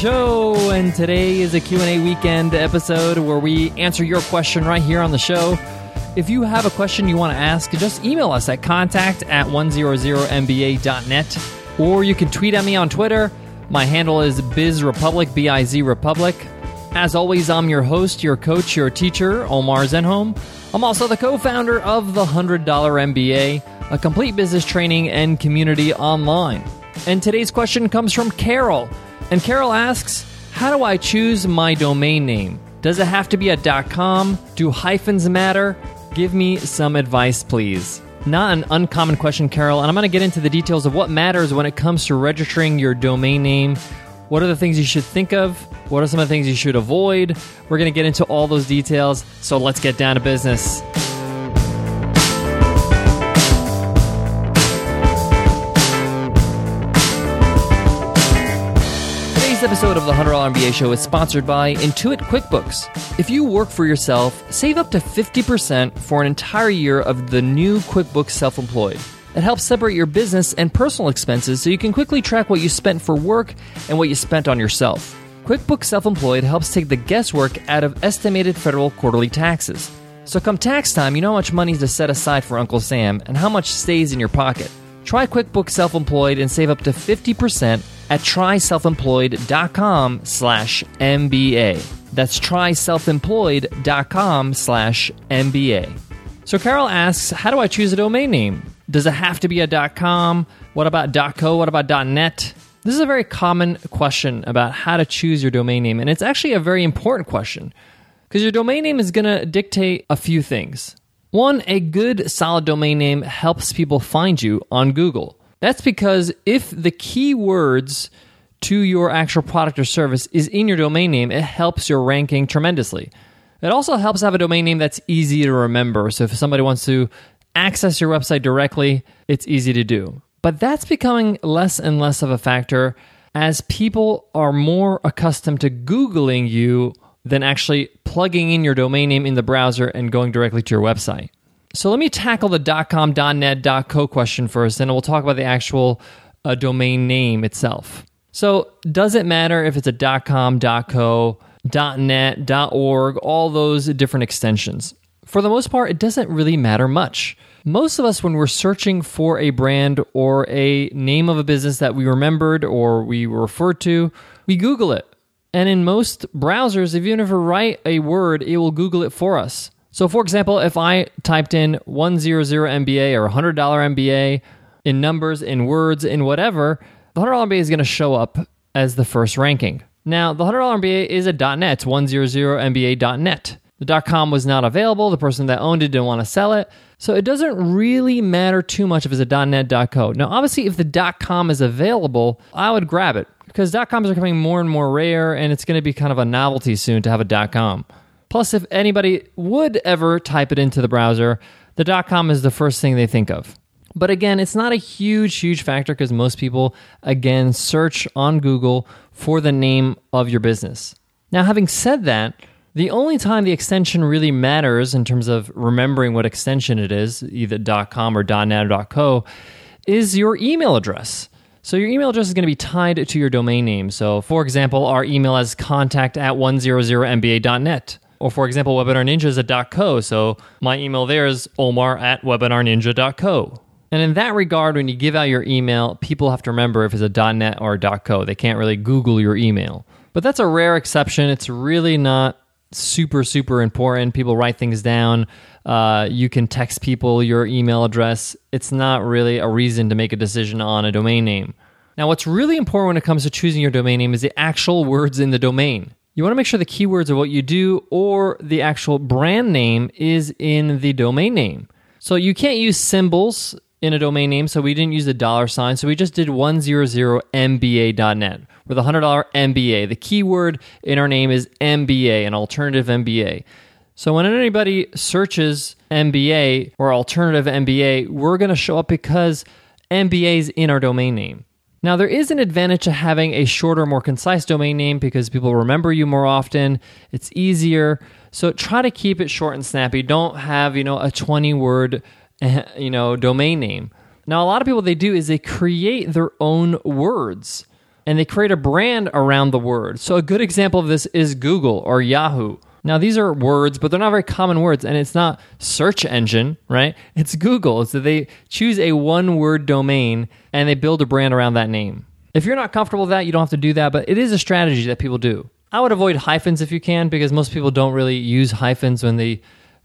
show, and today is a Q&A weekend episode where we answer your question right here on the show. If you have a question you want to ask, just email us at contact at 100mba.net, or you can tweet at me on Twitter. My handle is BizRepublic, B-I-Z Republic. As always, I'm your host, your coach, your teacher, Omar Zenhom. I'm also the co-founder of the $100 MBA, a complete business training and community online. And today's question comes from Carol. And Carol asks, How do I choose my domain name? Does it have to be a .com? Do hyphens matter? Give me some advice, please. Not an uncommon question, Carol, and I'm going to get into the details of what matters when it comes to registering your domain name. What are the things you should think of? What are some of the things you should avoid? We're going to get into all those details, so let's get down to business. Today's episode of the $100 MBA Show is sponsored by Intuit QuickBooks. If you work for yourself, save up to 50% for an entire year of the new QuickBooks Self Employed. It helps separate your business and personal expenses so you can quickly track what you spent for work and what you spent on yourself. QuickBooks Self Employed helps take the guesswork out of estimated federal quarterly taxes. So, come tax time, you know how much money to set aside for Uncle Sam and how much stays in your pocket. Try QuickBooks Self Employed and save up to 50% at tryselfemployed.com slash MBA. That's tryselfemployed.com slash MBA. So Carol asks, how do I choose a domain name? Does it have to be a .com? What about .co? What about .net? This is a very common question about how to choose your domain name, and it's actually a very important question because your domain name is going to dictate a few things. One, a good solid domain name helps people find you on Google. That's because if the keywords to your actual product or service is in your domain name, it helps your ranking tremendously. It also helps have a domain name that's easy to remember. So if somebody wants to access your website directly, it's easy to do. But that's becoming less and less of a factor as people are more accustomed to Googling you than actually plugging in your domain name in the browser and going directly to your website. So let me tackle the .com, .net, .co question first, and we'll talk about the actual uh, domain name itself. So does it matter if it's a .com, .co, .net, .org, all those different extensions? For the most part, it doesn't really matter much. Most of us, when we're searching for a brand or a name of a business that we remembered or we refer to, we Google it. And in most browsers, if you never write a word, it will Google it for us. So, for example, if I typed in 100 MBA or $100 MBA in numbers, in words, in whatever, the $100 MBA is going to show up as the first ranking. Now, the $100 MBA is a .net, 100MBA.net. The .com was not available. The person that owned it didn't want to sell it. So it doesn't really matter too much if it's a .net, .co. Now, obviously, if the .com is available, I would grab it because .coms are becoming more and more rare, and it's going to be kind of a novelty soon to have a .com. Plus, if anybody would ever type it into the browser, the .com is the first thing they think of. But again, it's not a huge, huge factor because most people, again, search on Google for the name of your business. Now, having said that, the only time the extension really matters in terms of remembering what extension it is, either .com or .net or .co, is your email address. So your email address is going to be tied to your domain name. So, for example, our email is contact at 100mba.net. Or, for example, Webinar Ninja is a .co. So my email there is omar at webinarninja.co. And in that regard, when you give out your email, people have to remember if it's a .net or a .co. They can't really Google your email. But that's a rare exception. It's really not super, super important. People write things down. Uh, you can text people your email address. It's not really a reason to make a decision on a domain name. Now, what's really important when it comes to choosing your domain name is the actual words in the domain. You want to make sure the keywords of what you do or the actual brand name is in the domain name. So you can't use symbols in a domain name, so we didn't use the dollar sign. So we just did 100mba.net with a $100 MBA. The keyword in our name is MBA, an alternative MBA. So when anybody searches MBA or alternative MBA, we're going to show up because MBA is in our domain name. Now, there is an advantage to having a shorter, more concise domain name because people remember you more often. It's easier. So try to keep it short and snappy. Don't have, you know, a 20 word, eh, you know, domain name. Now, a lot of people they do is they create their own words. and they create a brand around the word. So, a good example of this is Google or Yahoo. Now, these are words, but they're not very common words, and it's not search engine, right? It's Google. So, they choose a one word domain and they build a brand around that name. If you're not comfortable with that, you don't have to do that, but it is a strategy that people do. I would avoid hyphens if you can because most people don't really use hyphens when they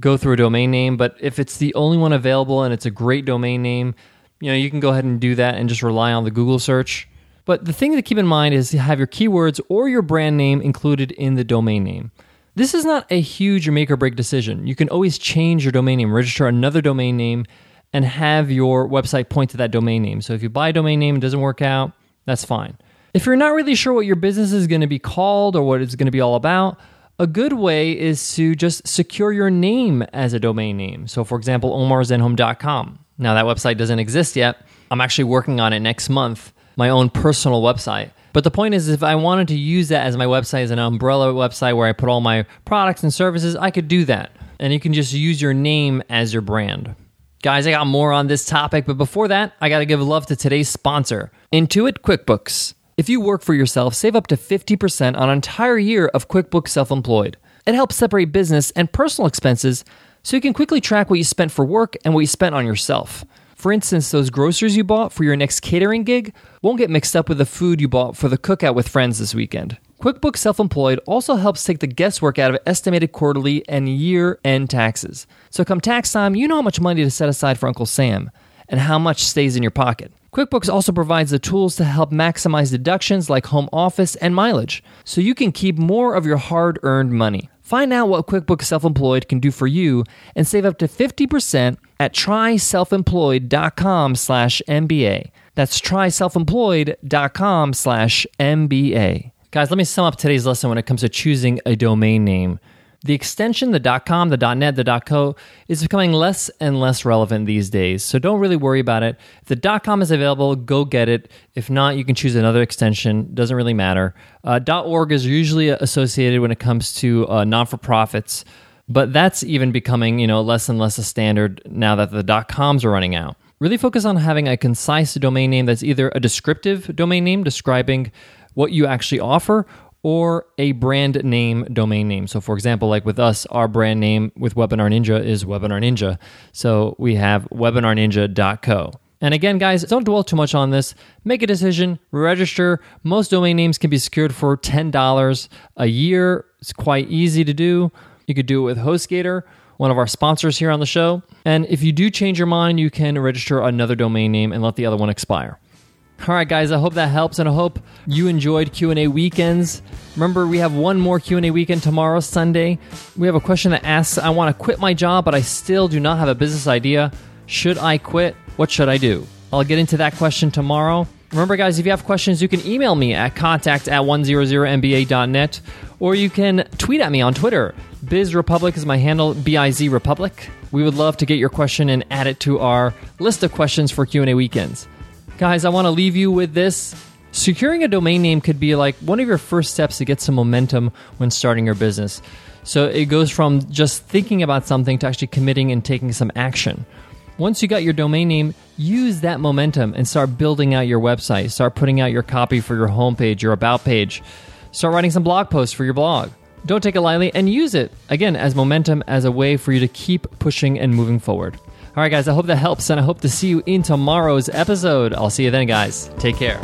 go through a domain name. But if it's the only one available and it's a great domain name, you know, you can go ahead and do that and just rely on the Google search. But the thing to keep in mind is to have your keywords or your brand name included in the domain name. This is not a huge make or break decision. You can always change your domain name, register another domain name, and have your website point to that domain name. So if you buy a domain name and it doesn't work out, that's fine. If you're not really sure what your business is going to be called or what it's going to be all about, a good way is to just secure your name as a domain name. So, for example, omarzenhom.com. Now, that website doesn't exist yet. I'm actually working on it next month, my own personal website. But the point is, if I wanted to use that as my website, as an umbrella website where I put all my products and services, I could do that. And you can just use your name as your brand. Guys, I got more on this topic, but before that, I got to give love to today's sponsor, Intuit QuickBooks. If you work for yourself, save up to 50% on an entire year of QuickBooks Self Employed. It helps separate business and personal expenses so you can quickly track what you spent for work and what you spent on yourself. For instance, those groceries you bought for your next catering gig won't get mixed up with the food you bought for the cookout with friends this weekend. QuickBooks Self Employed also helps take the guesswork out of estimated quarterly and year end taxes. So come tax time, you know how much money to set aside for Uncle Sam and how much stays in your pocket. QuickBooks also provides the tools to help maximize deductions like home office and mileage, so you can keep more of your hard earned money. Find out what QuickBooks Self Employed can do for you and save up to 50% at tryselfemployed.com slash MBA. That's tryselfemployed.com slash MBA. Guys, let me sum up today's lesson when it comes to choosing a domain name. The extension, the .com, the .net, the .co, is becoming less and less relevant these days. So don't really worry about it. If the .com is available, go get it. If not, you can choose another extension. Doesn't really matter. Uh, .org is usually associated when it comes to uh, non-for-profits, but that's even becoming you know less and less a standard now that the .coms are running out. Really focus on having a concise domain name that's either a descriptive domain name describing what you actually offer or a brand name domain name. So, for example, like with us, our brand name with Webinar Ninja is Webinar Ninja. So we have webinarninja.co. And again, guys, don't dwell too much on this. Make a decision, register. Most domain names can be secured for $10 a year. It's quite easy to do. You could do it with HostGator, one of our sponsors here on the show. And if you do change your mind, you can register another domain name and let the other one expire. All right, guys. I hope that helps, and I hope you enjoyed Q and A weekends. Remember, we have one more Q and A weekend tomorrow, Sunday. We have a question that asks, "I want to quit my job, but I still do not have a business idea. Should I quit? What should I do?" I'll get into that question tomorrow. Remember, guys, if you have questions, you can email me at contact at 100mba.net or you can tweet at me on Twitter. Biz Republic is my handle, B-I-Z Republic. We would love to get your question and add it to our list of questions for Q&A weekends. Guys, I want to leave you with this. Securing a domain name could be like one of your first steps to get some momentum when starting your business. So it goes from just thinking about something to actually committing and taking some action. Once you got your domain name, use that momentum and start building out your website. Start putting out your copy for your homepage, your about page. Start writing some blog posts for your blog. Don't take it lightly and use it, again, as momentum, as a way for you to keep pushing and moving forward. All right, guys, I hope that helps, and I hope to see you in tomorrow's episode. I'll see you then, guys. Take care.